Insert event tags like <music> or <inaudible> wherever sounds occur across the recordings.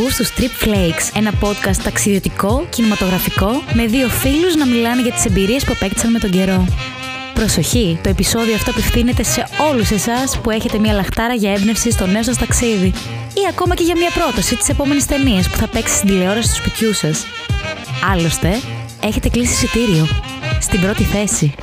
Ακούς τους Trip Flakes, ένα podcast ταξιδιωτικό, κινηματογραφικό, με δύο φίλους να μιλάνε για τις εμπειρίες που απέκτησαν με τον καιρό. Προσοχή, το επεισόδιο αυτό απευθύνεται σε όλους εσάς που έχετε μια λαχτάρα για έμπνευση στο νέο σας ταξίδι ή ακόμα και για μια πρόταση της επόμενης ταινίας που θα παίξει στην τηλεόραση του σπιτιού σας. Άλλωστε, έχετε κλείσει εισιτήριο. Στην πρώτη θέση.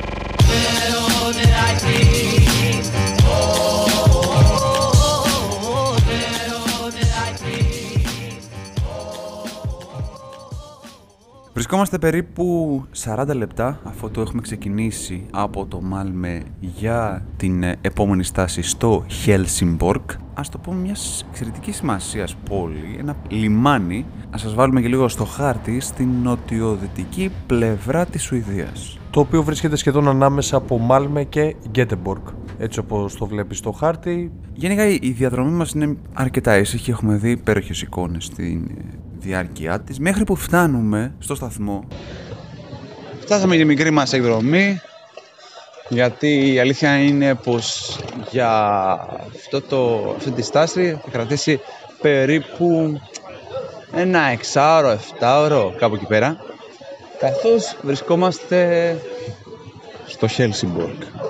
Βρισκόμαστε περίπου 40 λεπτά αφού το έχουμε ξεκινήσει από το Μάλμε για την ε, επόμενη στάση στο Helsingborg. Ας το πούμε μιας εξαιρετικής σημασίας πόλη, ένα λιμάνι. Να σας βάλουμε και λίγο στο χάρτη στην νοτιοδυτική πλευρά της Σουηδίας. Το οποίο βρίσκεται σχεδόν ανάμεσα από Μάλμε και Γκέτεμπορκ. Έτσι όπως το βλέπεις στο χάρτη. Γενικά η διαδρομή μας είναι αρκετά ήσυχη, έχουμε δει υπέροχες εικόνες στην ε, διάρκεια της, μέχρι που φτάνουμε στο σταθμό. Φτάσαμε για μικρή μας εκδρομή, γιατί η αλήθεια είναι πως για αυτό το, αυτή τη στάση θα κρατήσει περίπου ένα εξάωρο, εφτάωρο, κάπου εκεί πέρα, καθώς βρισκόμαστε στο Helsingborg.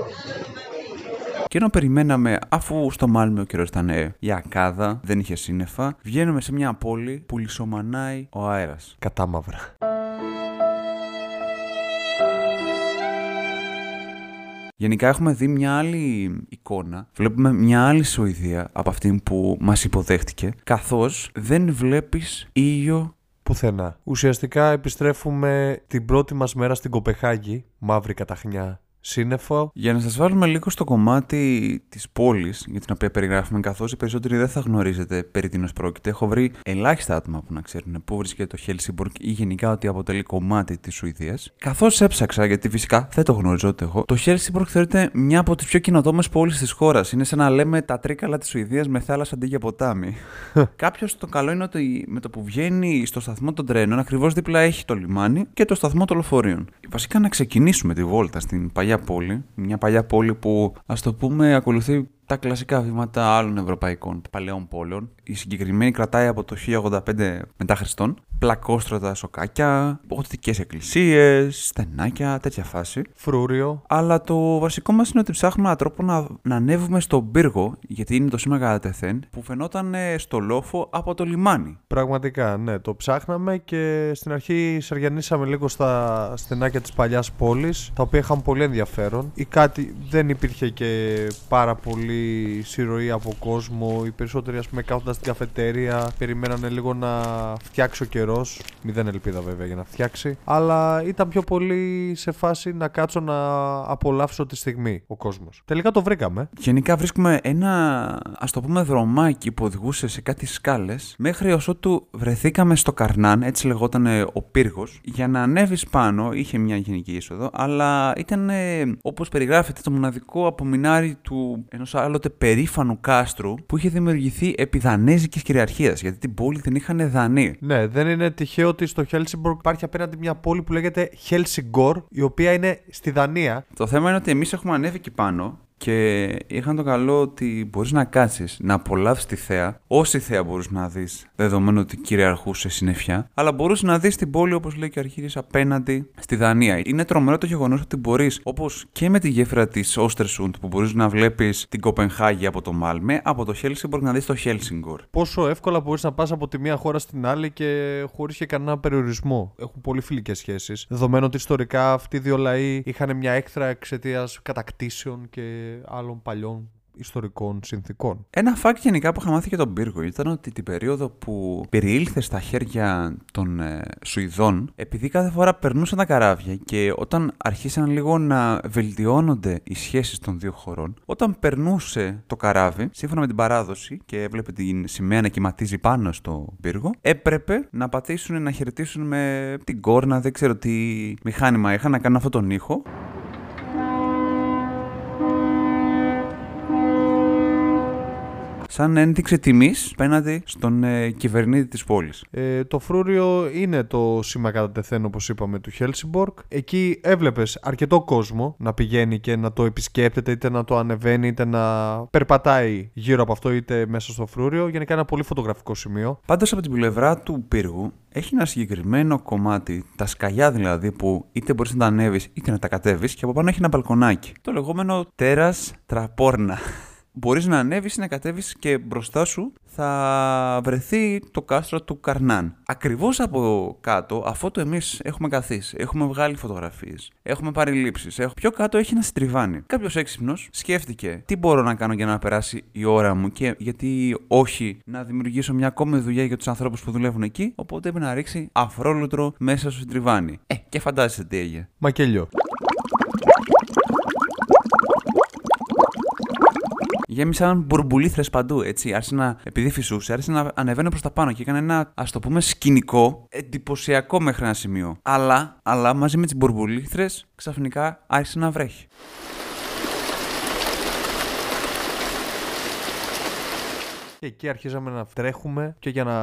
Και ενώ περιμέναμε, αφού στο Μάλμε ο καιρός ήταν ε, η ακάδα, δεν είχε σύννεφα, βγαίνουμε σε μια πόλη που λισομανάει ο αέρας. Κατά μαύρα. Γενικά έχουμε δει μια άλλη εικόνα. Βλέπουμε μια άλλη Σουηδία από αυτήν που μας υποδέχτηκε, καθώς δεν βλέπεις ήλιο Πουθενά. Ουσιαστικά επιστρέφουμε την πρώτη μας μέρα στην Κοπεχάγη, μαύρη καταχνιά σύννεφο. Για να σας βάλουμε λίγο στο κομμάτι της πόλης για την οποία περιγράφουμε, καθώς οι περισσότεροι δεν θα γνωρίζετε περί τίνος πρόκειται, έχω βρει ελάχιστα άτομα που να ξέρουν πού βρίσκεται το Helsingborg ή γενικά ότι αποτελεί κομμάτι της Σουηδίας. Καθώς έψαξα, γιατί φυσικά δεν το γνωρίζω ούτε εγώ, το Helsingborg θεωρείται μια από τις πιο κοινοτόμες πόλεις της χώρας. Είναι σαν να λέμε τα τρίκαλα της Σουηδίας με θάλασσα αντί για ποτάμι. Κάποιος το καλό είναι ότι με το που βγαίνει στο σταθμό των τρένων, ακριβώς δίπλα έχει το λιμάνι και το σταθμό των λεωφορείων. Βασικά να ξεκινήσουμε τη βόλτα στην παλιά πόλη. Μια παλιά πόλη που, ας το πούμε, ακολουθεί τα κλασικά βήματα άλλων ευρωπαϊκών παλαιών πόλεων. Η συγκεκριμένη κρατάει από το 1085 μετά Χριστόν. Πλακόστρωτα σοκάκια, γοτικέ εκκλησίες, στενάκια, τέτοια φάση. Φρούριο. Αλλά το βασικό μας είναι ότι ψάχνουμε έναν τρόπο να, να ανέβουμε στον πύργο, γιατί είναι το σήμα κατά τεθέν, που φαινόταν ε, στο λόφο από το λιμάνι. Πραγματικά, ναι, το ψάχναμε και στην αρχή σαριανίσαμε λίγο στα στενάκια της παλιάς πόλης, τα οποία είχαν πολύ ενδιαφέρον. Ή κάτι δεν υπήρχε και πάρα πολύ συρροή από κόσμο. Οι περισσότεροι, ας πούμε, κάθονταν στην καφετέρια, περιμένανε λίγο να φτιάξει ο καιρός. Μηδέν ελπίδα, βέβαια, για να φτιάξει. Αλλά ήταν πιο πολύ σε φάση να κάτσω να απολαύσω τη στιγμή ο κόσμος. Τελικά το βρήκαμε. Γενικά βρίσκουμε ένα, ας το πούμε, δρομάκι που οδηγούσε σε κάτι σκάλες, μέχρι ω ότου βρεθήκαμε στο Καρνάν, έτσι λεγόταν ο πύργος, για να ανέβεις πάνω. Είχε μια γενική είσοδο, αλλά ήταν όπως περιγράφεται το μοναδικό απομεινάρι του ενός άλλοτε περήφανου κάστρου που είχε δημιουργηθεί επί δανέζικης κυριαρχίας, γιατί την πόλη την είχαν δανεί. Ναι, δεν είναι τυχαίο ότι στο Helsingborg υπάρχει απέναντι μια πόλη που λέγεται Helsingor, η οποία είναι στη Δανία. Το θέμα είναι ότι εμείς έχουμε ανέβει εκεί πάνω και είχαν το καλό ότι μπορείς να κάτσεις, να απολαύσεις τη θέα, όση θέα μπορείς να δεις, δεδομένου ότι κυριαρχούσε συννεφιά, αλλά μπορούσε να δεις την πόλη, όπως λέει και ο Αρχίδη, απέναντι στη Δανία. Είναι τρομερό το γεγονός ότι μπορείς, όπως και με τη γέφυρα της Όστρεσουντ, που μπορείς να βλέπεις την Κοπενχάγη από το Μάλμε, από το Χέλσιγκορ να δεις το Χέλσιγκορ. Πόσο εύκολα μπορείς να πας από τη μία χώρα στην άλλη και χωρίς και κανένα περιορισμό. Έχουν πολύ φιλικές σχέσεις. Δεδομένου ότι ιστορικά αυτοί οι δύο λαοί είχαν μια έκθρα εξαιτίας κατακτήσεων και άλλων παλιών ιστορικών συνθήκων. Ένα φάκ γενικά που είχα μάθει και τον πύργο ήταν ότι την περίοδο που περιήλθε στα χέρια των ε, Σουηδών, επειδή κάθε φορά περνούσαν τα καράβια και όταν αρχίσαν λίγο να βελτιώνονται οι σχέσεις των δύο χωρών, όταν περνούσε το καράβι, σύμφωνα με την παράδοση και έβλεπε την σημαία να κυματίζει πάνω στο πύργο, έπρεπε να πατήσουν να χαιρετήσουν με την κόρνα, δεν ξέρω τι μηχάνημα είχαν να κάνουν αυτόν τον ήχο. Σαν ένδειξη τιμής απέναντι στον ε, κυβερνήτη της πόλης. Ε, το φρούριο είναι το σήμα κατά τεθέν, όπως είπαμε, του Χέλσιμπορκ. Εκεί έβλεπες αρκετό κόσμο να πηγαίνει και να το επισκέπτεται, είτε να το ανεβαίνει, είτε να περπατάει γύρω από αυτό, είτε μέσα στο φρούριο. Γενικά ένα πολύ φωτογραφικό σημείο. Πάντως από την πλευρά του πύργου έχει ένα συγκεκριμένο κομμάτι, τα σκαλιά δηλαδή, που είτε μπορείς να τα ανέβεις είτε να τα κατέβεις και από πάνω έχει ένα μπαλκονάκι. Το λεγόμενο τέρας τραπόρνα. Μπορείς να ανέβεις ή να κατέβεις και μπροστά σου θα βρεθεί το κάστρο του Καρνάν. Ακριβώς από κάτω, αφού το εμείς έχουμε καθίσει, έχουμε βγάλει φωτογραφίες, έχουμε πάρει λήψεις, έχω... πιο κάτω έχει ένα στριβάνι. Κάποιος έξυπνος σκέφτηκε τι μπορώ να κάνω για να περάσει η ώρα μου και γιατί όχι να δημιουργήσω μια ακόμη δουλειά για τους ανθρώπους που δουλεύουν εκεί. Οπότε έπρεπε να ρίξει αφρόλουτρο μέσα στο στριβάνι. Ε, και φαντάζεσαι τι έγινε. Μακελιό. Γέμισαν μπουρμπουλήθρες παντού. Έτσι. Άρχισε να, επειδή φυσούσε, άρχισε να ανεβαίνει προς τα πάνω και έκανε ένα ας το πούμε σκηνικό εντυπωσιακό μέχρι ένα σημείο. Αλλά, αλλά μαζί με τις μπουρμπουλήθρες ξαφνικά άρχισε να βρέχει. Και εκεί αρχίζαμε να τρέχουμε και για να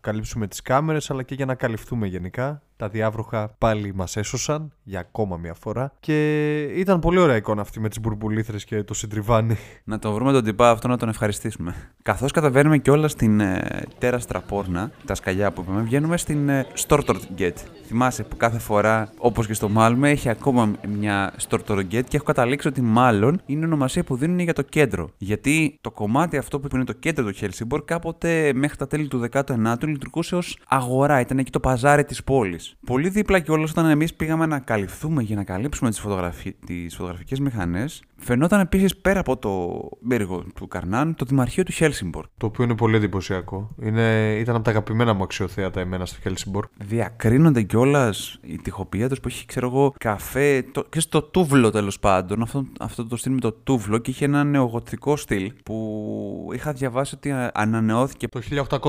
καλύψουμε τις κάμερες αλλά και για να καλυφθούμε γενικά. Τα διάβροχα πάλι μας έσωσαν για ακόμα μια φορά και ήταν πολύ ωραία εικόνα αυτή με τις μπουρμπουλήθρες και το συντριβάνι. Να το βρούμε τον τυπά αυτό να τον ευχαριστήσουμε. Καθώς καταβαίνουμε και όλα στην ε, τέρα στραπόρνα, τα σκαλιά που είπαμε, βγαίνουμε στην ε, Stortorget. Θυμάσαι που κάθε φορά, όπως και στο Μάλμε, έχει ακόμα μια Stortorget και έχω καταλήξει ότι μάλλον είναι ονομασία που δίνουν για το κέντρο. Γιατί το κομμάτι αυτό που είναι το κέντρο του Χέλσιμπορ κάποτε μέχρι τα τέλη του 19ου λειτουργούσε ως αγορά, ήταν εκεί το παζάρι της πόλης. Πολύ δίπλα και όλο όταν εμείς πήγαμε να καλυφθούμε για να καλύψουμε τις φωτογραφι... φωτογραφικές μηχανές, φαινόταν επίσης πέρα από το πύργο του Καρνάν το Δημαρχείο του Χέλσιμπορ. Το οποίο είναι πολύ εντυπωσιακό. Είναι... Ήταν από τα αγαπημένα μου αξιοθέατα εμένα στο Χέλσιμπορ. Διακρίνονται κιόλας η τυχοποιία τους που έχει, ξέρω εγώ, καφέ το... και στο τούβλο τέλος πάντων. Αυτό, αυτό το στυλ με το τούβλο και είχε ένα νεογοτικό στυλ που είχα διαβάσει ότι ανανεώθηκε. Το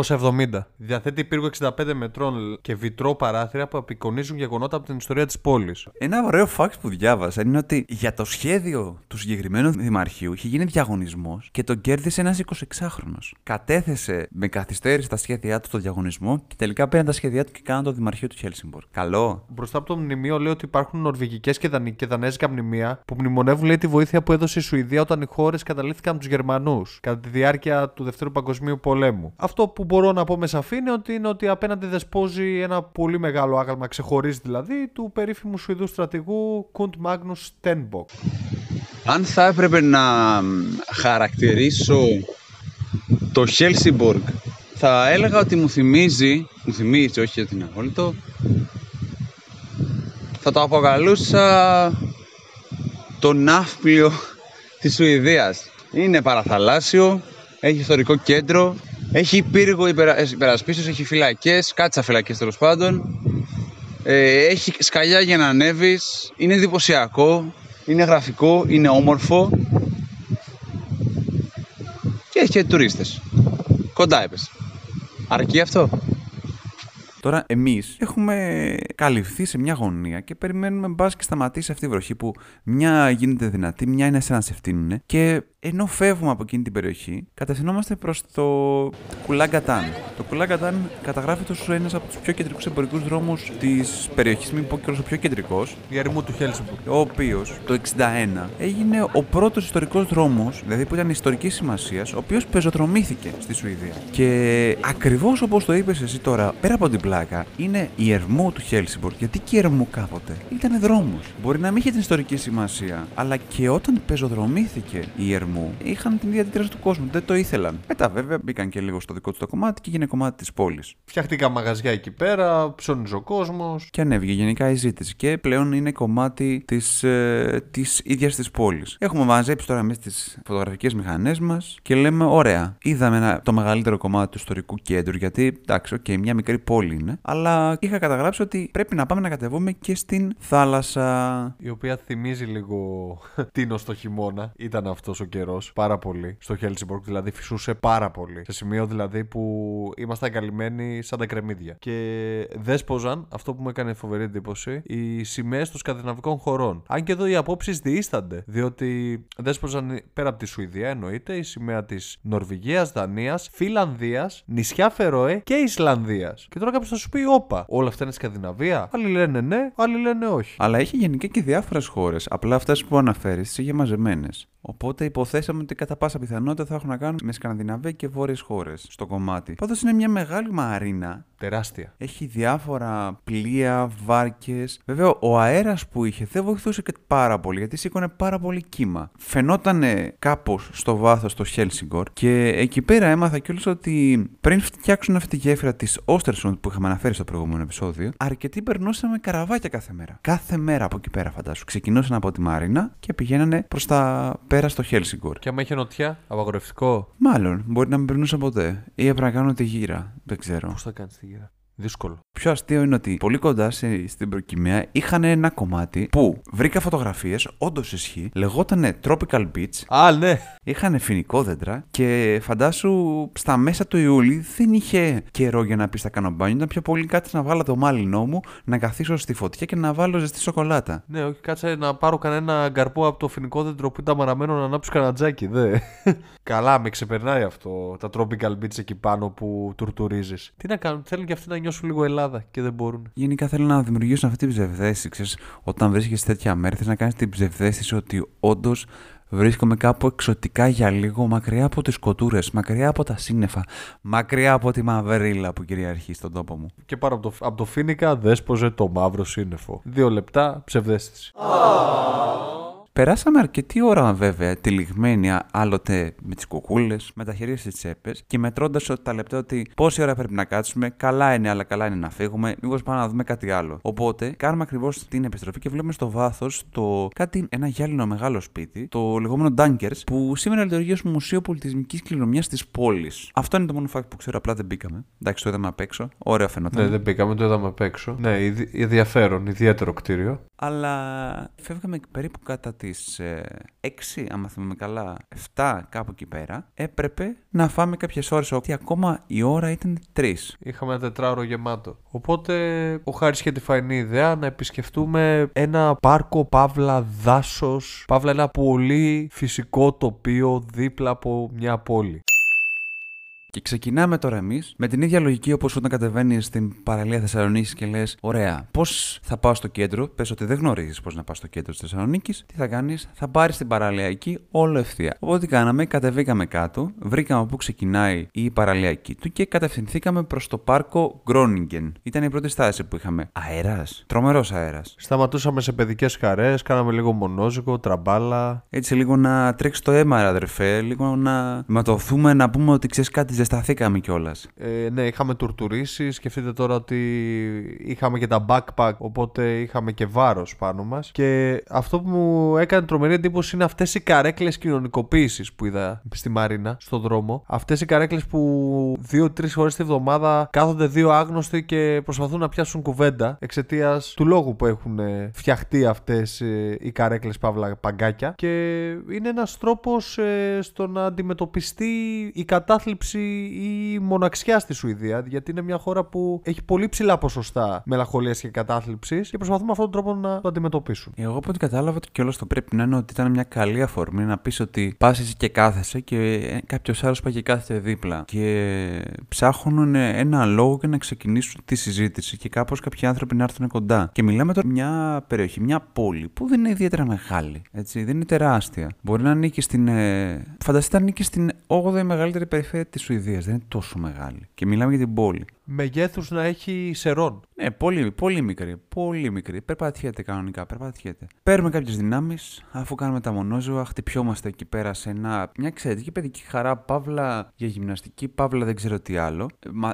1870. Διαθέτει πύργο 65 μετρών και βιτρό παράθυρα που απεικονίζουν γεγονότα από την ιστορία της πόλης. Ένα ωραίο fact που διάβασα είναι ότι για το σχέδιο του συγκεκριμένου δημαρχείου είχε γίνει διαγωνισμός και τον κέρδισε ένας 26χρονο. Κατέθεσε με καθυστέρηση τα σχέδιά του στο διαγωνισμό και τελικά πήραν τα σχέδιά του και κάναν το δημαρχείο του Χέλσιμπορ. Καλό. Μπροστά από το μνημείο λέει ότι υπάρχουν νορβηγικές και, δανει... και δανέζικα μνημεία που μνημονεύουν λέει, τη βοήθεια που έδωσε η Σουηδία όταν οι χώρες καταλήφθηκαν από τους Γερμανούς κατά τη διάρκεια του Δευτέρου Παγκοσμίου Πολέμου. Αυτό που μπορώ να πω με σαφήνεια ότι είναι ότι απέναντι δεσπόζει ένα πολύ μεγάλο άγαλμα, ξεχωρίζει δηλαδή, του περίφημου Σουηδού στρατηγού Κουντ Μάγνου Στένμποκ. Αν θα έπρεπε να χαρακτηρίσω το Χέλσιμποργκ θα έλεγα ότι μου θυμίζει, μου θυμίζει όχι ότι είναι απόλυτο, θα το αποκαλούσα το ναύπλιο της Σουηδίας. Είναι παραθαλάσσιο, έχει ιστορικό κέντρο, έχει πύργο υπερα... υπερασπίσεως, έχει φυλακές, κάτσα φυλακές τέλος πάντων, ε, έχει σκαλιά για να ανέβεις, είναι εντυπωσιακό, είναι γραφικό, είναι όμορφο και έχει και τουρίστες. Κοντά έπεσε. Αρκεί αυτό; Τώρα, εμείς έχουμε καλυφθεί σε μια γωνία και περιμένουμε μπας και σταματήσει αυτή η βροχή που μια γίνεται δυνατή, μια είναι σαν να σε φτύνουν. Και ενώ φεύγουμε από εκείνη την περιοχή, κατευθυνόμαστε προς το Κουλάγκατάν. Το Κουλάγκατάν καταγράφεται ω ένας από τους πιο κεντρικούς εμπορικούς δρόμους της περιοχής, μην πω και ο πιο κεντρικός. Διαρρημού του Χέλσιμπουργκ. Ο οποίος το 61 έγινε ο πρώτος ιστορικός δρόμος, δηλαδή που ήταν ιστορικής σημασίας, ο οποίος πεζοδρομήθηκε στη Σουηδία. Και ακριβώς όπως το είπες εσύ τώρα, πέρα από την πλάκα, είναι η ερμού του Χέλσιμπουργκ. Γιατί και η ερμού κάποτε ήταν δρόμος. Μπορεί να μην είχε την ιστορική σημασία, αλλά και όταν πεζοδρομήθηκε η ερμού είχαν την ίδια αντίδραση του κόσμου. Δεν το ήθελαν. Μετά βέβαια μπήκαν και λίγο στο δικό τους το κομμάτι και έγινε κομμάτι της πόλης. Φτιάχτηκαν μαγαζιά εκεί πέρα, ψώνιζε ο κόσμος. Και ανέβηκε γενικά η ζήτηση. Και πλέον είναι κομμάτι της ε, της ίδιας της πόλης. Έχουμε μαζέψει τώρα εμεί τι φωτογραφικές μηχανές μας και λέμε: Ωραία, είδαμε ένα, το μεγαλύτερο κομμάτι του ιστορικού κέντρου. Γιατί εντάξει, okay, μια μικρή πόλη είναι. Αλλά είχα καταγράψει ότι πρέπει να πάμε να κατεβούμε και στην θάλασσα. Η οποία θυμίζει λίγο <laughs> Τίνο στο χειμώνα. Ήταν αυτός ο καιρός πάρα πολύ. Στο Χέλσιμπορκ δηλαδή φυσούσε πάρα πολύ. Σε σημείο δηλαδή που ήμασταν καλυμμένοι σαν τα κρεμμύδια. Και δέσποζαν, αυτό που μου έκανε φοβερή εντύπωση, οι σημαίες των σκανδιναβικών χωρών. Αν και εδώ οι απόψεις διήστανται. Διότι δέσποζαν πέρα από τη Σουηδία εννοείται η σημαία της Νορβηγίας, Δανίας, Φιλανδίας, νησιά Φερόε και Ισλανδίας. Και τώρα κάποιος θα σου πει, Όπα, όλα αυτά είναι Σκανδιναβία. Άλλοι λένε ναι, άλλοι λένε όχι. Αλλά έχει γενικά και διάφορες χώρες. Απλά αυτές που αναφέρεις τις είχε μαζεμένες. Οπότε υποθέσαμε ότι κατά πάσα πιθανότητα θα έχουν να κάνουν με Σκανδιναβία και βόρειες χώρες στο κομμάτι. Πάντως είναι μια μεγάλη μαρίνα. Τεράστια. Έχει διάφορα πλοία, βάρκες. Βέβαια, ο αέρας που είχε δεν βοηθούσε και πάρα πολύ γιατί σήκωνε πάρα πολύ κύμα. Φαινόταν κάπως στο βάθος το Χέλσιγκορ και εκεί πέρα έμαθα κιόλας ότι πριν φτιάξουν αυτή τη γέφυρα της Όστερσον που είχαμε αναφέρει στο προηγούμενο επεισόδιο, αρκετοί περνούσαν καραβάκια κάθε μέρα. Κάθε μέρα από εκεί πέρα, φαντάσου. Ξεκινούσαν από τη Μαρίνα και πηγαίνανε προς τα πέρα στο Χέλσιγκορ. Και άμα είχε νοτιά, απαγορευτικό. Μάλλον, μπορεί να μην περνούσαν ποτέ. Ή έπρεπε να κάνουν τη γύρα. Δεν ξέρω. Πώς θα κάνεις τη γύρα; Δύσκολο. Πιο αστείο είναι ότι πολύ κοντά σε, στην προκυμαία είχαν ένα κομμάτι που βρήκα φωτογραφίες, όντως ισχύει, λεγόταν Tropical Beach. Α, ναι. Είχαν φοινικό δέντρα και φαντάσου στα μέσα του Ιούλη δεν είχε καιρό για να πεις στα κάνω μπάνιο. Ήταν πιο πολύ κάτι να βάλω το μάλινό μου, να καθίσω στη φωτιά και να βάλω ζεστή σοκολάτα. Ναι, όχι, κάτσε να πάρω κανένα γκαρπό από το φοινικό δέντρο που ήταν μαραμένο να ανάψω κανένα τζάκι, δε. <laughs> Καλά, με ξεπερνάει αυτό. Τα tropical beach εκεί πάνω που τουρτουρίζεις. Τι να κάνουν, θέλουν και αυτοί να νιώσουν λίγο Ελλάδα και δεν μπορούν. Γενικά θέλω να δημιουργήσουν αυτή την ψευδέστηση. Ξέρεις, όταν βρίσκεσαι τέτοια μέρη, θες να κάνεις την ψευδέστηση ότι όντως βρίσκομαι κάπου εξωτικά για λίγο, μακριά από τις κοτούρες, μακριά από τα σύννεφα, μακριά από τη μαυρίλα που κυριαρχεί στον τόπο μου. Και πάνω από το, από το Φίνικα δέσποζε το μαύρο σύννεφο. Δύο λεπτά ψευδέστηση. Περάσαμε αρκετή ώρα βέβαια τυλιγμένοι άλλοτε με τις κουκούλες, με τα χέρια στις τσέπες και μετρώντας ότι τα λεπτά ότι πόση ώρα πρέπει να κάτσουμε, καλά είναι, αλλά καλά είναι να φύγουμε, μήπως πάμε να δούμε κάτι άλλο. Οπότε κάνουμε ακριβώς την επιστροφή και βλέπουμε στο βάθος το κάτι, ένα γυάλινο μεγάλο σπίτι, το λεγόμενο Dunkers, που σήμερα λειτουργεί ως Μουσείο Πολιτισμικής Κληρονομιάς της πόλης. Αυτό είναι το μόνο fact που ξέρω, απλά δεν μπήκαμε. Εντάξει, το είδαμε απ' έξω. Ωραίο φαινόταν. Ναι, δεν μπήκαμε, το είδαμε απ' έξω. Ναι, ενδιαφέρον, ιδιαίτερο κτίριο. Αλλά φεύγαμε περίπου κατά τις 6, άμα θυμάμαι καλά, 7 κάπου εκεί πέρα, έπρεπε να φάμε κάποιες ώρες. ότι ακόμα η ώρα ήταν 3. Είχαμε ένα τετράωρο γεμάτο. Οπότε ο Χάρης είχε τη φαϊνή ιδέα να επισκεφτούμε ένα πάρκο παύλα δάσος, παύλα ένα πολύ φυσικό τοπίο δίπλα από μια πόλη. Και ξεκινάμε τώρα εμείς με την ίδια λογική όπως όταν κατεβαίνεις στην παραλία Θεσσαλονίκης και λες: Ωραία, πώς θα πάω στο κέντρο; Πες ότι δεν γνωρίζεις πώς να πάω στο κέντρο της Θεσσαλονίκης. Τι θα κάνεις, θα πάρεις την παραλία εκεί όλο ευθεία. Οπότε τι κάναμε, κατεβήκαμε κάτω, βρήκαμε πού ξεκινάει η παραλία εκεί του και κατευθυνθήκαμε προς το πάρκο Γκρόνιγκεν. Ήταν η πρώτη στάση που είχαμε. Αέρας. Τρομερός αέρας. Σταματούσαμε σε παιδικές χαρές, κάναμε λίγο μονόζικο, τραμπάλα. Έτσι λίγο να τρέξεις το αίμα, αδερφέ. Λίγο να ματωθούμε να πούμε ότι ξέρεις κάτι ζεσταθήκαμε κιόλας. Ε, ναι, είχαμε τουρτουρίσεις. Σκεφτείτε τώρα ότι είχαμε και τα backpack, οπότε είχαμε και βάρος πάνω μας. Και αυτό που μου έκανε τρομερή εντύπωση είναι αυτές οι καρέκλες κοινωνικοποίησης που είδα στη Μαρίνα, στον δρόμο. Αυτές οι καρέκλες που δύο-τρεις φορές τη βδομάδα κάθονται δύο άγνωστοι και προσπαθούν να πιάσουν κουβέντα εξαιτίας του λόγου που έχουν φτιαχτεί αυτές ε, οι καρέκλες παύλα παγκάκια. Και είναι ένας τρόπος ε, στο να αντιμετωπιστεί η κατάθλιψη η μοναξιά στη Σουηδία, γιατί είναι μια χώρα που έχει πολύ ψηλά ποσοστά μελαγχολίας και κατάθλιψης και προσπαθούν με αυτόν τον τρόπο να το αντιμετωπίσουν. Εγώ από ό,τι κατάλαβα ότι κιόλας το πρέπει να είναι ότι ήταν μια καλή αφορμή να πεις ότι πας εσύ και κάθεσαι και κάποιος άλλος πάει και κάθεται δίπλα. Και ψάχνουν ένα λόγο και να ξεκινήσουν τη συζήτηση και κάπως κάποιοι άνθρωποι να έρθουν κοντά. Και μιλάμε τώρα μια περιοχή, μια πόλη που δεν είναι ιδιαίτερα μεγάλη. Έτσι, δεν είναι τεράστια. Μπορεί να ανήκει στην. Ε... Φανταστείτε να ανήκει στην 8η μεγαλύτερη περιφέρεια της Σουηδία δεν είναι τόσο μεγάλη. Και μιλάμε για την πόλη. Μεγέθους να έχει σερών. Ναι, πολύ, πολύ μικρή. Πολύ μικρή. Περπατιέται κανονικά. Περπατιέται. Παίρνουμε κάποιες δυνάμεις, αφού κάνουμε τα μονόζωα, χτυπιόμαστε εκεί πέρα σε ένα, μια εξαιρετική παιδική χαρά, παύλα για γυμναστική, παύλα δεν ξέρω τι άλλο.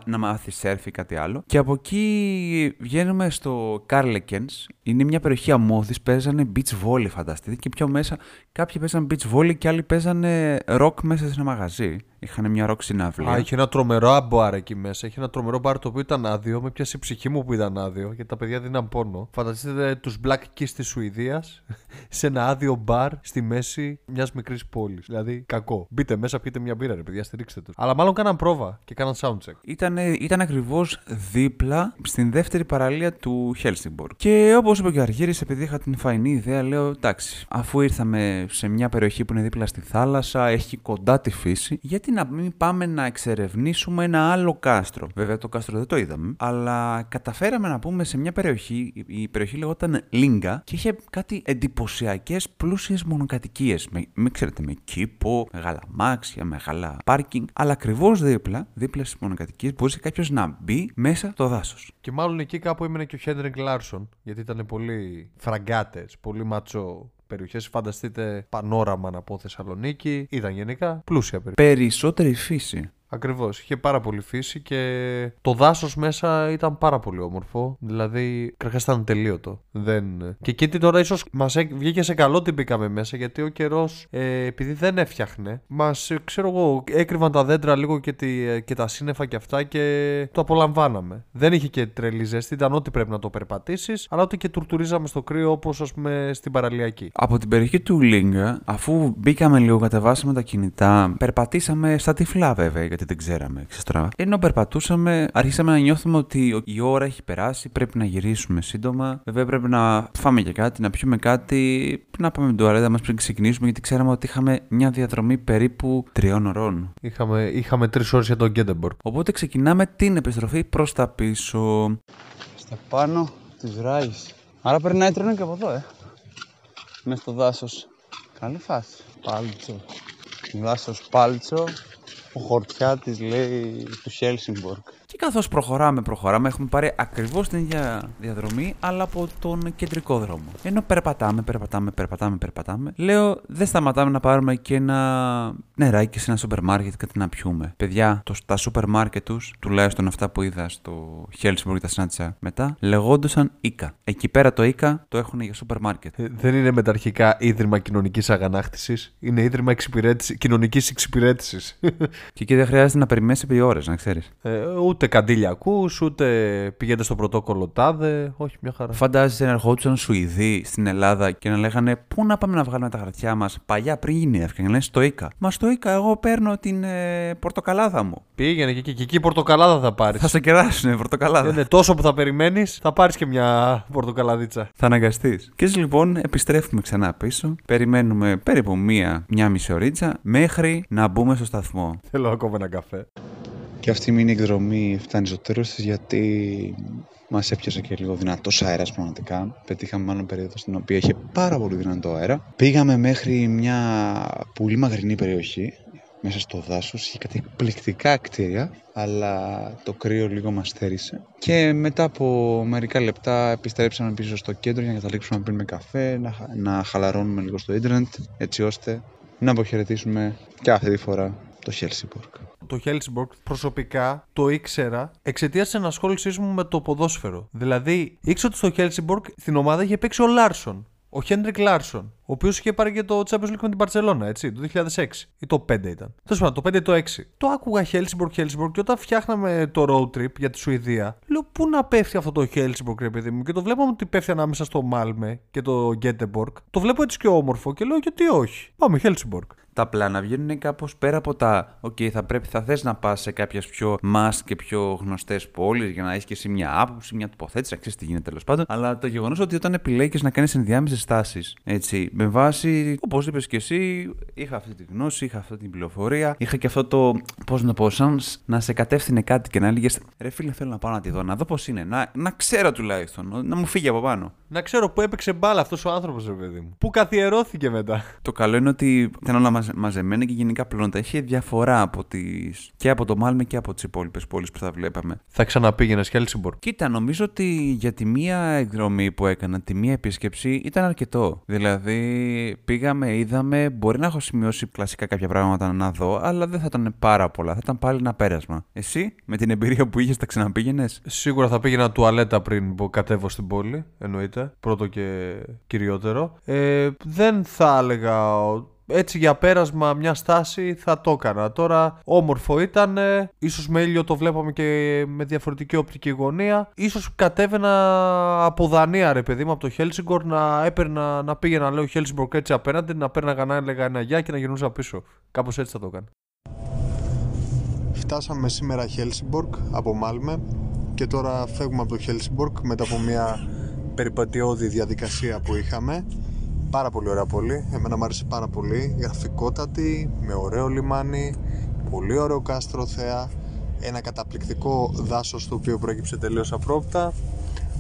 να μάθει σερφ ή κάτι άλλο. Και από εκεί βγαίνουμε στο Κάρλεκενς. Είναι μια περιοχή αμμώδης. Παίζανε beach volley, φανταστείτε. Και πιο μέσα κάποιοι παίζανε beach volley και άλλοι παίζανε rock μέσα σε ένα μαγαζί. Είχαν μια rock συναυλία. Α, είχε ένα τρομερό αμπουάρ εκεί μέσα. Είχε ένα τρομερό μπαρ το οποίο ήταν άδειο, με πιάσει η ψυχή μου που ήταν άδειο, γιατί τα παιδιά δίναν πόνο. Φανταστείτε τους Black Keys της Σουηδίας <laughs> σε ένα άδειο μπαρ στη μέση μιας μικρής πόλης. Δηλαδή, κακό. Μπείτε μέσα, πιείτε μια μπύρα, ρε παιδιά, στηρίξτε τους. Αλλά μάλλον κάναν πρόβα και κάναν soundcheck. Ήταν, ήταν ακριβώς δίπλα στην δεύτερη παραλία του Χέλσιμποργκ. Και όπως είπε και ο Αργύρης, επειδή είχα την φαεινή ιδέα, λέω εντάξει, αφού ήρθαμε σε μια περιοχή που είναι δίπλα στη θάλασσα, έχει κοντά τη φύση, γιατί να μην πάμε να εξερευνήσουμε ένα άλλο κάστρο. Βέβαια το κάστρο δεν το είδαμε, αλλά καταφέραμε να μπούμε σε μια περιοχή, η περιοχή λεγόταν Λίγκα και είχε κάτι εντυπωσιακές πλούσιες μονοκατοικίες. Με, με ξέρετε, με κήπο, μεγάλα αμάξια, μεγάλα πάρκινγκ, αλλά ακριβώς δίπλα, δίπλα στις μονοκατοικίες, μπορούσε κάποιος να μπει μέσα το δάσος. Και μάλλον εκεί κάπου έμεινε και ο Χέντρικ Λάρσον, γιατί ήταν πολύ φραγκάτες, πολύ ματσό περιοχές. Φανταστείτε πανόραμα να πω Θεσσαλονίκη. Ήταν γενικά πλούσια περιοχή. Περισσότερη φύση. Ακριβώς. Είχε πάρα πολύ φύση και το δάσος μέσα ήταν πάρα πολύ όμορφο. Δηλαδή, καταρχά ήταν ατελείωτο. Δεν... Και εκεί τώρα ίσως μας βγήκε σε καλό ότι μπήκαμε μέσα γιατί ο καιρός, ε, επειδή δεν έφτιαχνε, μας ξέρω εγώ, έκρυβαν τα δέντρα λίγο και, τη, και τα σύννεφα και αυτά και το απολαμβάναμε. Δεν είχε και τρελή ζέστη, ήταν ό,τι πρέπει να το περπατήσεις, αλλά ότι και τουρτουρίζαμε στο κρύο όπως ας πούμε στην παραλιακή. Από την περιοχή του Λίγκα, αφού μπήκαμε λίγο, κατεβάσαμε τα κινητά, περπατήσαμε στα τυφλά βέβαια, γιατί δεν ξέραμε. Ξεστραβά. Ενώ περπατούσαμε, άρχισαμε να νιώθουμε ότι η ώρα έχει περάσει, πρέπει να γυρίσουμε σύντομα. Βέβαια, πρέπει να φάμε και κάτι, να πιούμε κάτι, να πάμε με την τουαλέτα μας πριν ξεκινήσουμε, γιατί ξέραμε ότι είχαμε μια διαδρομή περίπου τριών ωρών. Είχαμε, είχαμε τρεις ώρες για τον Γκέντεμπορκ. Οπότε ξεκινάμε την επιστροφή προς τα πίσω. Στα πάνω της Ράη. Άρα περνάει τρένο και από εδώ, ε. Μέσα στο δάσος. Καλή φάση. Πάλτσο. Δάσος Πάλτσο. Ο χορτιάτης λέει του Χέλσιμπορκ. Και καθώς προχωράμε, προχωράμε, έχουμε πάρει ακριβώς την ίδια διαδρομή, αλλά από τον κεντρικό δρόμο. Ενώ περπατάμε, περπατάμε, περπατάμε, περπατάμε, λέω δεν σταματάμε να πάρουμε και ένα νεράκι σε ένα σούπερ μάρκετ κάτι να πιούμε. Παιδιά, το, τα σούπερ μάρκετ τους, τουλάχιστον αυτά που είδα στο Χέλσιμπορκ και τα συνάντησα μετά, λεγόντουσαν Ίκα. Εκεί πέρα το Ίκα το έχουν για σούπερ μάρκετ. Ε, δεν είναι μεταρχικά ίδρυμα κοινωνικής αγανάκτησης, είναι ίδρυμα κοινωνικής εξυπηρέτησης. Και εκεί δεν χρειάζεται να περιμένεις επί ώρες, να ξέρεις. Ε, ούτε ούτε καντήλια ακούς, ούτε πηγαίνετε στο πρωτόκολλο τάδε. Όχι, μια χαρά. Φαντάζεσαι να ερχόντουσαν Σουηδοί στην Ελλάδα και να λέγανε Πού να πάμε να βγάλουμε τα χαρτιά μας; Παλιά πριν γίνει η να λένε στο Ίκα. Μα στο Ίκα, εγώ παίρνω την ε, πορτοκαλάδα μου. Πήγαινε και εκεί, και εκεί πορτοκαλάδα θα πάρεις. Θα σε κεράσουν πορτοκαλάδα. Είναι τόσο που θα περιμένεις, θα πάρεις και μια πορτοκαλαδίτσα. Θα αναγκαστείς. Και έτσι λοιπόν επιστρέφουμε ξανά πίσω. Περιμένουμε περίπου μία, μία μισή ωρίτσα μέχρι να μπούμε στο σταθμό. Θέλω ακόμα ένα καφέ. Και αυτή η μήνυ εκδρομή φτάνει στο τέλος της γιατί μας έπιασε και λίγο δυνατός αέρας πραγματικά. Πετύχαμε μάλλον περίοδο στην οποία είχε πάρα πολύ δυνατό αέρα. Πήγαμε μέχρι μια πολύ μακρινή περιοχή μέσα στο δάσος. Είχε κάτι εκπληκτικά κτίρια, αλλά το κρύο λίγο μας στέρησε. Και μετά από μερικά λεπτά επιστρέψαμε πίσω στο κέντρο για να καταλήξουμε να πίνουμε καφέ, να, να χαλαρώνουμε λίγο στο ίντερνετ, έτσι ώστε να αποχαιρετήσουμε και αυτή τη φορά το Χέλσιμποργκ. Το Χέλσιμποργκ προσωπικά το ήξερα εξαιτίας της ενασχόλησής μου με το ποδόσφαιρο. Δηλαδή, ήξερα ότι στο Χέλσιμποργκ στην ομάδα είχε παίξει ο Λάρσον. Ο Χέντρικ Λάρσον. Ο οποίος είχε πάρει και το Champions League με την Μπαρσελόνα, έτσι, το 2006. Ή το 5 ήταν. Τέλος πάντων, το 5 ή το 6. Το άκουγα Χέλσιμποργκ, Χέλσιμποργκ και όταν φτιάχναμε το road trip για τη Σουηδία, λέω πού να πέφτει αυτό το Χέλσιμποργκ, ρε παιδί μου; Και το βλέπαμε ότι πέφτει ανάμεσα στο Μάλμε και το Γκέτεμποργκ. Το βλέπω έτσι και όμορφο και λέω γιατί όχι; Πάμε Χέλσιμποργκ τα πλάνα βγαίνουν κάπως πέρα από τα. Ok, okay, θα πρέπει, θα θες να πας σε κάποιες πιο must και πιο γνωστές πόλεις για να έχεις και εσύ μια άποψη, μια τοποθέτηση, να ξέρεις τι γίνεται τέλος πάντων. Αλλά το γεγονός ότι όταν επιλέγεις να κάνεις ενδιάμεσες στάσεις, έτσι, με βάση, όπως είπες και εσύ, είχα αυτή τη γνώση, είχα αυτή την πληροφορία, είχα και αυτό το. Πώς να πω, σαν να σε κατεύθυνε κάτι και να έλεγες Ρε φίλε, θέλω να πάω να τη δω, να δω πώς είναι, να, να ξέρω τουλάχιστον, να μου φύγει από πάνω. Να ξέρω πού έπαιξε μπάλα αυτός ο άνθρωπος, ρε παιδί μου. Πού καθιερώθηκε μετά. Το καλό είναι ότι ήταν όλα μαζεμένα και γενικά πλώνοντα. Έχει διαφορά από τις... και από το Μάλμε και από τις υπόλοιπες πόλεις που θα βλέπαμε. Θα ξαναπήγαινες Χέλσιμπορκ. Κοίτα, νομίζω ότι για τη μία εκδρομή που έκανα, τη μία επίσκεψη ήταν αρκετό. Δηλαδή, πήγαμε, είδαμε, μπορεί να έχω σημειώσει κλασικά κάποια πράγματα να δω, αλλά δεν θα ήταν πάρα πολλά. Θα ήταν πάλι ένα πέρασμα. Εσύ, με την εμπειρία που είχες, θα ξαναπήγαινες; Σίγουρα θα πήγαινα τουαλέτα πριν που κατέβω στην πόλη, εννοείται. Πρώτο και κυριότερο. Ε, δεν θα έλεγα Έτσι για πέρασμα μια στάση θα το έκανα. Τώρα όμορφο ήταν, ίσως με ήλιο το βλέπαμε και με διαφορετική οπτική γωνία. Ίσως κατέβαινα από Δανία ρε παιδί μου, από το Χέλσιγκορ να έπαιρνα, να πήγαινα λέω Χέλσιγκορ έτσι απέναντι, να παίρναγα να έλεγα ένα γεια και να γυρνούσα πίσω. Κάπως έτσι θα το έκανα. Φτάσαμε σήμερα Χέλσιμπορκ από Μάλμε και τώρα φεύγουμε από το Χέλσιμπορκ μετά από μια περιπατειώδη διαδικασία που είχαμε πάρα πολύ ωραία πόλη, εμένα μου άρεσε πάρα πολύ. Γραφικότατη, με ωραίο λιμάνι πολύ ωραίο κάστρο θέα. Ένα καταπληκτικό δάσος το οποίο προέκυψε τελείως απρόπτα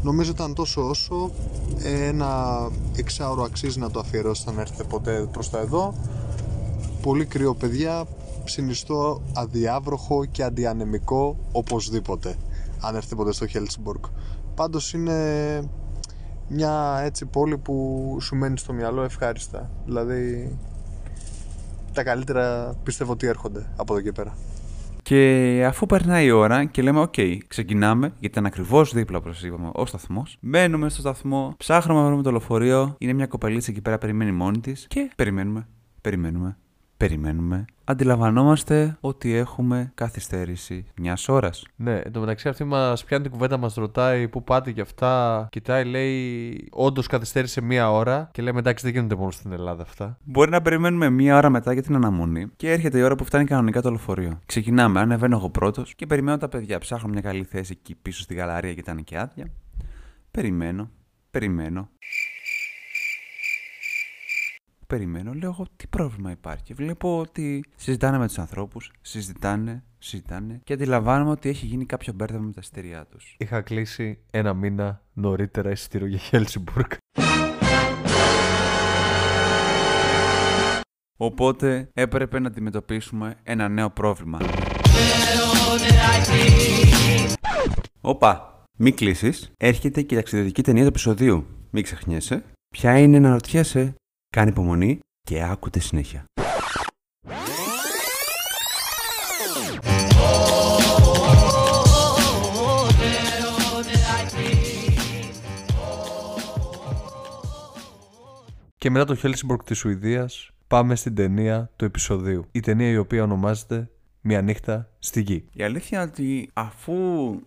νομίζω ήταν τόσο όσο ένα εξάωρο αξίζει να το αφιερώσετε να έρθετε ποτέ προς τα εδώ. Πολύ κρύο παιδιά. Συνιστώ αδιάβροχο και αντιανεμικό οπωσδήποτε. Αν έρθετε ποτέ στο Χέλσιμπορκ πάντως είναι μια έτσι πόλη που σου μένει στο μυαλό ευχάριστα δηλαδή τα καλύτερα πιστεύω ότι έρχονται από εδώ και πέρα και αφού περνάει η ώρα και λέμε: OK, ξεκινάμε, γιατί ήταν ακριβώς δίπλα όπως είπαμε ο σταθμός. Μπαίνουμε στο σταθμό, ψάχνουμε να βρούμε το λεωφορείο. Είναι μια κοπελίτσα εκεί πέρα, περιμένει μόνη της και περιμένουμε, περιμένουμε, περιμένουμε. Αντιλαμβανόμαστε ότι έχουμε καθυστέρηση μιας ώρας. Ναι, εν τω μεταξύ αυτή μας πιάνει την κουβέντα, μας ρωτάει πού πάτε και αυτά. Κοιτάει, λέει, όντως καθυστέρησε μία ώρα και λέμε εντάξει, δεν γίνονται μόνο στην Ελλάδα αυτά. Μπορεί να περιμένουμε μία ώρα μετά για την αναμονή και έρχεται η ώρα που φτάνει κανονικά το λεωφορείο. Ξεκινάμε, ανεβαίνω εγώ πρώτος και περιμένω τα παιδιά. Ψάχνω μια καλή θέση εκεί πίσω στη γαλαρία και ήταν και άδεια. Περιμένω, περιμένω περιμένω, λέω εγώ τι πρόβλημα υπάρχει. Βλέπω ότι συζητάνε με τους ανθρώπους, συζητάνε, συζητάνε και αντιλαμβάνομαι ότι έχει γίνει κάποιο μπέρδεμα με τα εισιτήριά τους. Είχα κλείσει ένα μήνα νωρίτερα εισιτήριο για Χέλσιμπουργκ. Οπότε έπρεπε να αντιμετωπίσουμε ένα νέο πρόβλημα. Όπα, μη κλείσεις. Έρχεται και η ταξιδιωτική ταινία του επεισοδίου. Μην ξεχνιέσαι. Ποια είναι να ρωτιέσαι Κάνει υπομονή και άκουτε συνέχεια. Και μετά το Χέλσιμπορκ της Σουηδίας πάμε στην ταινία του επεισοδίου. Η ταινία η οποία ονομάζεται μια νύχτα στη γη. Η αλήθεια είναι ότι αφού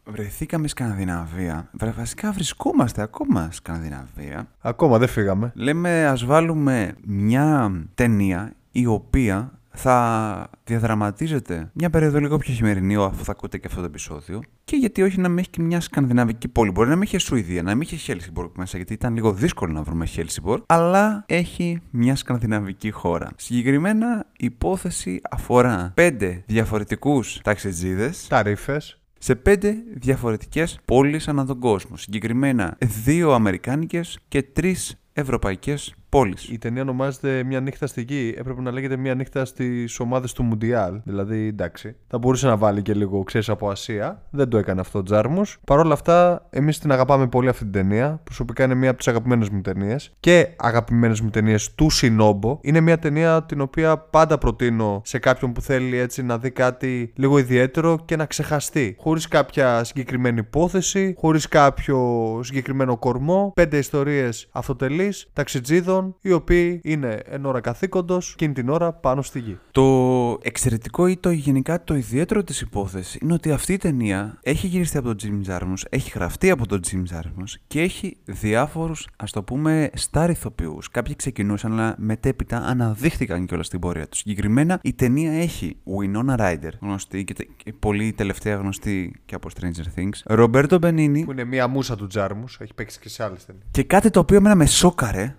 βρεθήκαμε Σκανδιναβία, βασικά βρισκόμαστε ακόμα Σκανδιναβία. Ακόμα δεν φύγαμε. Λέμε ας βάλουμε μια ταινία η οποία θα διαδραματίζεται μια περίοδο λίγο πιο χειμερινή, αφού θα ακούτε και αυτό το επεισόδιο. Και γιατί όχι να μην έχει και μια σκανδιναβική πόλη. Μπορεί να μην έχει Σουηδία, να μην έχει Χέλσιμπορκ μέσα, γιατί ήταν λίγο δύσκολο να βρούμε Χέλσιμπορκ, αλλά έχει μια σκανδιναβική χώρα. Συγκεκριμένα, η υπόθεση αφορά πέντε διαφορετικούς ταξιτζίδες. Ταρήφε σε πέντε διαφορετικές πόλεις ανά τον κόσμο. Συγκεκριμένα δύο αμερικάνικες και τρεις ευρωπαϊκές πόλεις. Η ταινία ονομάζεται Μια νύχτα στη γη. Έπρεπε να λέγεται Μια νύχτα στις ομάδες του Μουντιάλ. Δηλαδή, εντάξει. Θα μπορούσε να βάλει και λίγο, ξέρεις, από Ασία. Δεν το έκανε αυτό ο Τζάρμου. Παρ' όλα αυτά, εμείς την αγαπάμε πολύ αυτή την ταινία. Προσωπικά είναι μία από τις αγαπημένες μου ταινίες. Και αγαπημένες μου ταινίες του Σινόμπο. Είναι μια ταινία την οποία πάντα προτείνω σε κάποιον που θέλει έτσι να δει κάτι λίγο ιδιαίτερο και να ξεχαστεί. Χωρίς κάποια συγκεκριμένη υπόθεση, χωρίς κάποιο συγκεκριμένο κορμό. Πέντε ιστορίες αυτοτελείς, ταξιτζίδων οι οποίοι είναι εν ώρα καθήκοντος εκείνη την ώρα πάνω στη γη. Το εξαιρετικό ή το γενικά το ιδιαίτερο της υπόθεσης είναι ότι αυτή η ταινία έχει γυριστεί από τον Jim Jarmus, έχει γραφτεί από τον Jim Jarmus και έχει διάφορους ας το πούμε star ηθοποιούς. Κάποιοι ξεκινούσαν, αλλά μετέπειτα αναδείχθηκαν κιόλας στην πορεία τους. Συγκεκριμένα η ταινία έχει Winona Ryder, γνωστή και πολύ τελευταία γνωστή και από Stranger Things. Ρομπέρτο Μπενίνι. Που είναι μία μουσα του Τζάρμους, έχει παίξει και σε άλλες ταινίες. Και κάτι το οποίο εμένα με σόκαρε,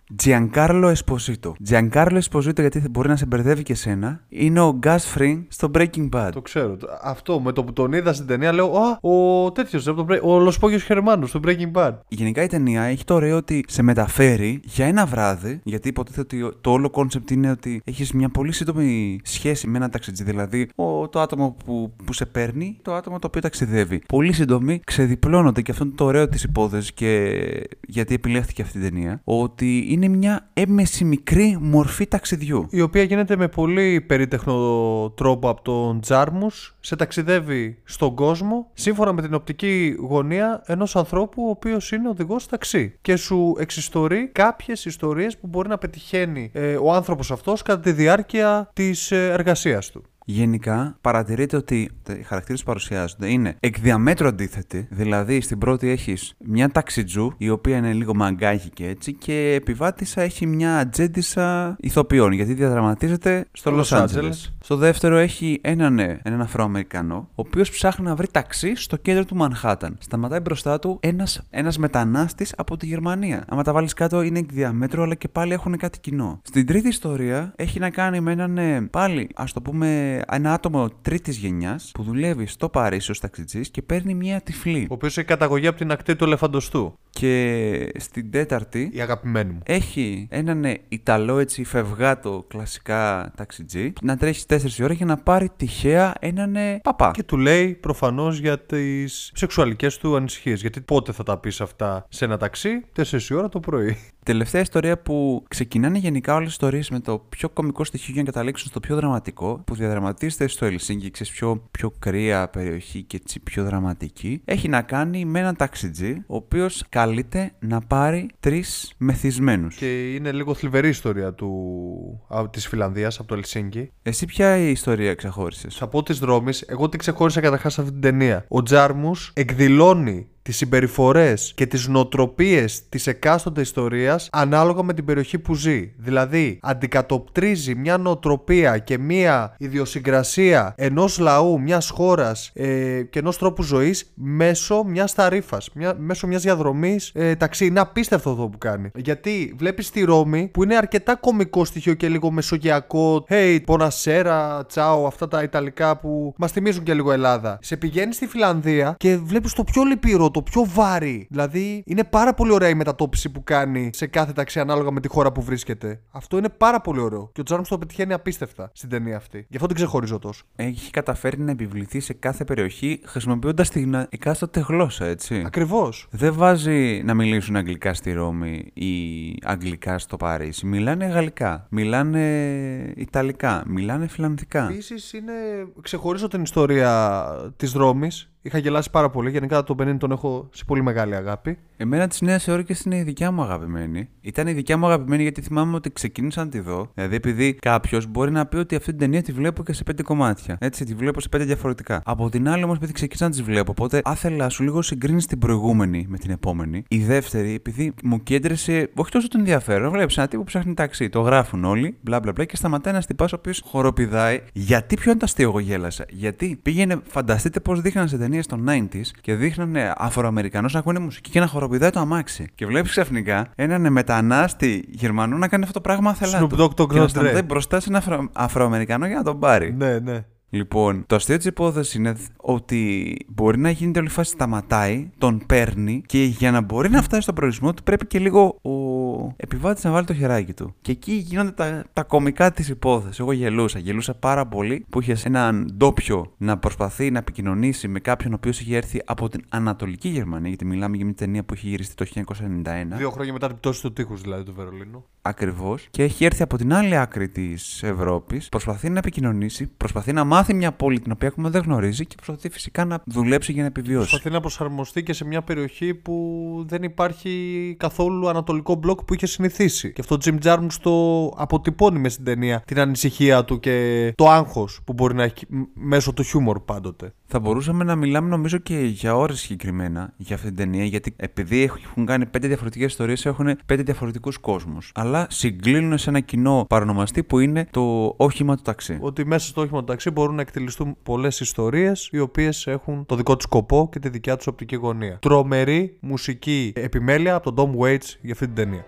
Giancarlo Esposito. Giancarlo Esposito, γιατί μπορεί να σε μπερδεύει και σένα, είναι ο Gus Fring στο Breaking Bad. Το ξέρω. Αυτό με το που τον είδα στην ταινία λέω Α, ο τέτοιος, ο Los Pollos Hermanos στο Breaking Bad. Γενικά η ταινία έχει το ωραίο ότι σε μεταφέρει για ένα βράδυ, γιατί υποτίθεται ότι το όλο concept είναι ότι έχεις μια πολύ σύντομη σχέση με ένα ταξιτζή. Δηλαδή, ο, το άτομο που, που σε παίρνει, το άτομο το οποίο ταξιδεύει. Πολύ σύντομη, ξεδιπλώνονται και αυτό είναι το ωραίο της υπόθεσης και γιατί επιλέχθηκε αυτή η ταινία. Ότι είναι μια μια έμεση μικρή μορφή ταξιδιού. Η οποία γίνεται με πολύ περίτεχνο τρόπο από τον Τζάρμους. Σε ταξιδεύει στον κόσμο σύμφωνα με την οπτική γωνία ενός ανθρώπου ο οποίος είναι οδηγός ταξί. Και σου εξιστορεί κάποιες ιστορίες που μπορεί να πετυχαίνει ε, ο άνθρωπος αυτός κατά τη διάρκεια της ε, εργασίας του. Γενικά, παρατηρείτε ότι οι χαρακτήρες που παρουσιάζονται είναι εκ διαμέτρου αντίθετοι. Δηλαδή, στην πρώτη έχεις μια ταξιτζού, η οποία είναι λίγο μαγκάκι και έτσι, και επιβάτησα έχει μια ατζέντισα ηθοποιών, γιατί διαδραματίζεται στο Λο Άντζελε. Στο δεύτερο έχει έναν, ναι, έναν Αφροαμερικανό, ο οποίος ψάχνει να βρει ταξί στο κέντρο του Μανχάταν. Σταματάει μπροστά του ένας ένας μετανάστης από τη Γερμανία. Άμα τα βάλεις κάτω, είναι εκ διαμέτρου, αλλά και πάλι έχουν κάτι κοινό. Στην τρίτη ιστορία έχει να κάνει με έναν ναι, πάλι, ας το πούμε, ένα άτομο τρίτης γενιάς που δουλεύει στο Παρίσι ως ταξιτζής και παίρνει μια τυφλή. Ο οποίος έχει καταγωγή από την ακτή του ελεφαντοστού. Και στην τέταρτη. Η αγαπημένη μου. Έχει έναν Ιταλό έτσι φευγάτο κλασικά ταξιτζή να τρέχει 4 ώρα για να πάρει τυχαία έναν παπά. Και του λέει προφανώς για τις σεξουαλικές του ανησυχίες. Γιατί πότε θα τα πεις αυτά σε ένα ταξί, 4 ώρα το πρωί. Τελευταία ιστορία που ξεκινάνε γενικά όλες τις ιστορίες με το πιο κομικό στοιχείο για να καταλήξουν στο πιο δραματικό, που διαδραματίζεται στο Ελσίνκι, ξέρεις πιο, πιο κρύα περιοχή και έτσι πιο δραματική, έχει να κάνει με έναν ταξιτζή, ο οποίος καλείται να πάρει τρεις μεθυσμένους. Και είναι λίγο θλιβερή ιστορία του... της Φιλανδίας από το Ελσίνκι. Εσύ ποια η ιστορία ξεχώρισες; Θα πω τη δρόμη. Εγώ τι ξεχώρισα καταρχάς αυτή την ταινία. Ο Τζάρμους εκδηλώνει τις συμπεριφορές και τις νοοτροπίες της εκάστοτε ιστορίας ανάλογα με την περιοχή που ζει. Δηλαδή, αντικατοπτρίζει μια νοοτροπία και μια ιδιοσυγκρασία ενός λαού, μιας χώρας ε, και ενός τρόπου ζωής μέσω μιας ταρήφας, μια, μέσω μιας διαδρομής ε, ταξί. Είναι απίστευτο αυτό που κάνει. Γιατί βλέπεις τη Ρώμη που είναι αρκετά κομικό στοιχείο και λίγο μεσογειακό. Hey, πονασέρα, τσάο, αυτά τα Ιταλικά που μας θυμίζουν και λίγο Ελλάδα. Σε πηγαίνεις στη Φιλανδία και βλέπεις το πιο λυπηρό, το πιο βάρη. Δηλαδή είναι πάρα πολύ ωραία η μετατόπιση που κάνει σε κάθε ταξί ανάλογα με τη χώρα που βρίσκεται. Αυτό είναι πάρα πολύ ωραίο. Και ο Τζάρμς το πετυχαίνει απίστευτα στην ταινία αυτή. Γι' αυτό την ξεχωρίζω τόσο. Έχει καταφέρει να επιβληθεί σε κάθε περιοχή χρησιμοποιώντας την εκάστοτε γλώσσα, έτσι. Ακριβώς. Δεν βάζει να μιλήσουν αγγλικά στη Ρώμη ή αγγλικά στο Παρίσι. Μιλάνε γαλλικά. Μιλάνε ιταλικά. Μιλάνε φιλανδικά. Επίσης είναι. Ξεχωρίζω την ιστορία της Ρώμης Είχα γελάσει πάρα πολύ. Γενικά τον Μπενίν τον έχω σε πολύ μεγάλη αγάπη. Εμένα τη Νέα Υόρκη είναι η δικιά μου αγαπημένη. Ήταν η δικιά μου αγαπημένη γιατί θυμάμαι ότι ξεκίνησα να τη δω. Δηλαδή, επειδή κάποιος μπορεί να πει ότι αυτή την ταινία τη βλέπω και σε πέντε κομμάτια. Έτσι, τη βλέπω σε πέντε διαφορετικά. Από την άλλη, όμως, επειδή ξεκίνησα να τη βλέπω, οπότε άθελα σου λίγο συγκρίνεις την προηγούμενη με την επόμενη. Η δεύτερη, επειδή μου κέντρεσε όχι τόσο τον ενδιαφέρον, βλέπεις ένα τύπο που ψάχνει ταξί. Το γράφουν όλοι, μπλα μπλα μπλα και σταματάει ένα τυπά ο οποίος χοροπηδάει. Γιατί πιο είναι εγώ γέλασα. Γιατί πήγαινε, φανταστείτε πώς δείχναν σε ταινία ταινίες των 90s και δείχνανε Αφροαμερικανού να ακούνε μουσική και να χοροπηδάει το αμάξι. Και βλέπεις ξαφνικά έναν μετανάστη Γερμανό να κάνει αυτό το πράγμα θέλα. Snoop Dogg το Και να σταματάει μπροστά σε ένα Αφρο... Αφροαμερικανό για να τον πάρει. Ναι, ναι. Λοιπόν, το αστείο της υπόθεσης είναι ότι μπορεί να γίνει όλη φάση σταματάει, τον παίρνει και για να μπορεί να φτάσει στον προορισμό του πρέπει και λίγο ο επιβάτης να βάλει το χεράκι του. Και εκεί γίνονται τα, τα κομικά της υπόθεσης. Εγώ γελούσα. Γελούσα πάρα πολύ που είχες έναν ντόπιο να προσπαθεί να επικοινωνήσει με κάποιον ο οποίος είχε έρθει από την Ανατολική Γερμανία. Γιατί μιλάμε για μια ταινία που έχει γυριστεί το 1991. Δύο χρόνια μετά την πτώση του τείχους δηλαδή του Βερολίνου. Ακριβώς. Και έχει έρθει από την άλλη άκρη της Ευρώπης. Προσπαθεί να επικοινωνήσει, προσπαθεί να μάθει μια πόλη την οποία ακόμα δεν γνωρίζει και προσπαθεί φυσικά να δουλέψει για να επιβιώσει. Προσπαθεί να προσαρμοστεί και σε μια περιοχή που δεν υπάρχει καθόλου ανατολικό μπλοκ που είχε συνηθίσει. Και αυτό ο Jim Jarmusch το αποτυπώνει μες στην ταινία την ανησυχία του και το άγχος που μπορεί να έχει μέσω του χιούμορ πάντοτε. Θα μπορούσαμε να μιλάμε νομίζω και για ώρες συγκεκριμένα για αυτή την ταινία, γιατί επειδή έχουν κάνει πέντε διαφορετικές ιστορίες, έχουν πέντε διαφορετικούς κόσμους. Αλλά συγκλίνουν σε ένα κοινό παρονομαστή που είναι το όχημα του ταξί. Ότι μέσα στο όχημα του ταξί μπορούν να εκτελεστούν πολλές ιστορίες, οι οποίες έχουν το δικό τους σκοπό και τη δικιά τους οπτική γωνία. Τρομερή μουσική επιμέλεια από τον Tom Waits για αυτή την ταινία.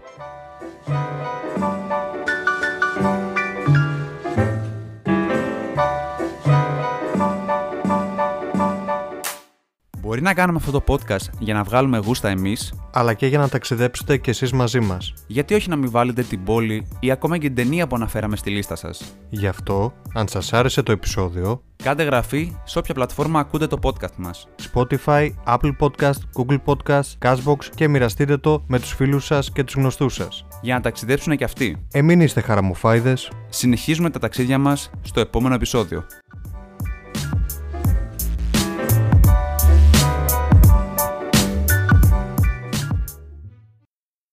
Μπορεί να κάνουμε αυτό το podcast για να βγάλουμε γούστα εμείς, αλλά και για να ταξιδέψετε κι εσείς μαζί μας. γιατί όχι να μην βάλετε την πόλη ή ακόμα και την ταινία που αναφέραμε στη λίστα σας. Γι' αυτό, αν σας άρεσε το επεισόδιο, Κάντε γραφή σε όποια πλατφόρμα ακούτε το podcast μας. Spotify, Apple Podcast, Google Podcast, Cashbox και μοιραστείτε το με τους φίλους σας και τους γνωστούς σας. Για να ταξιδέψουν και αυτοί. Εμείς είστε χαραμοφάιδες Συνεχίζουμε τα ταξίδια μας στο επόμενο επεισόδιο.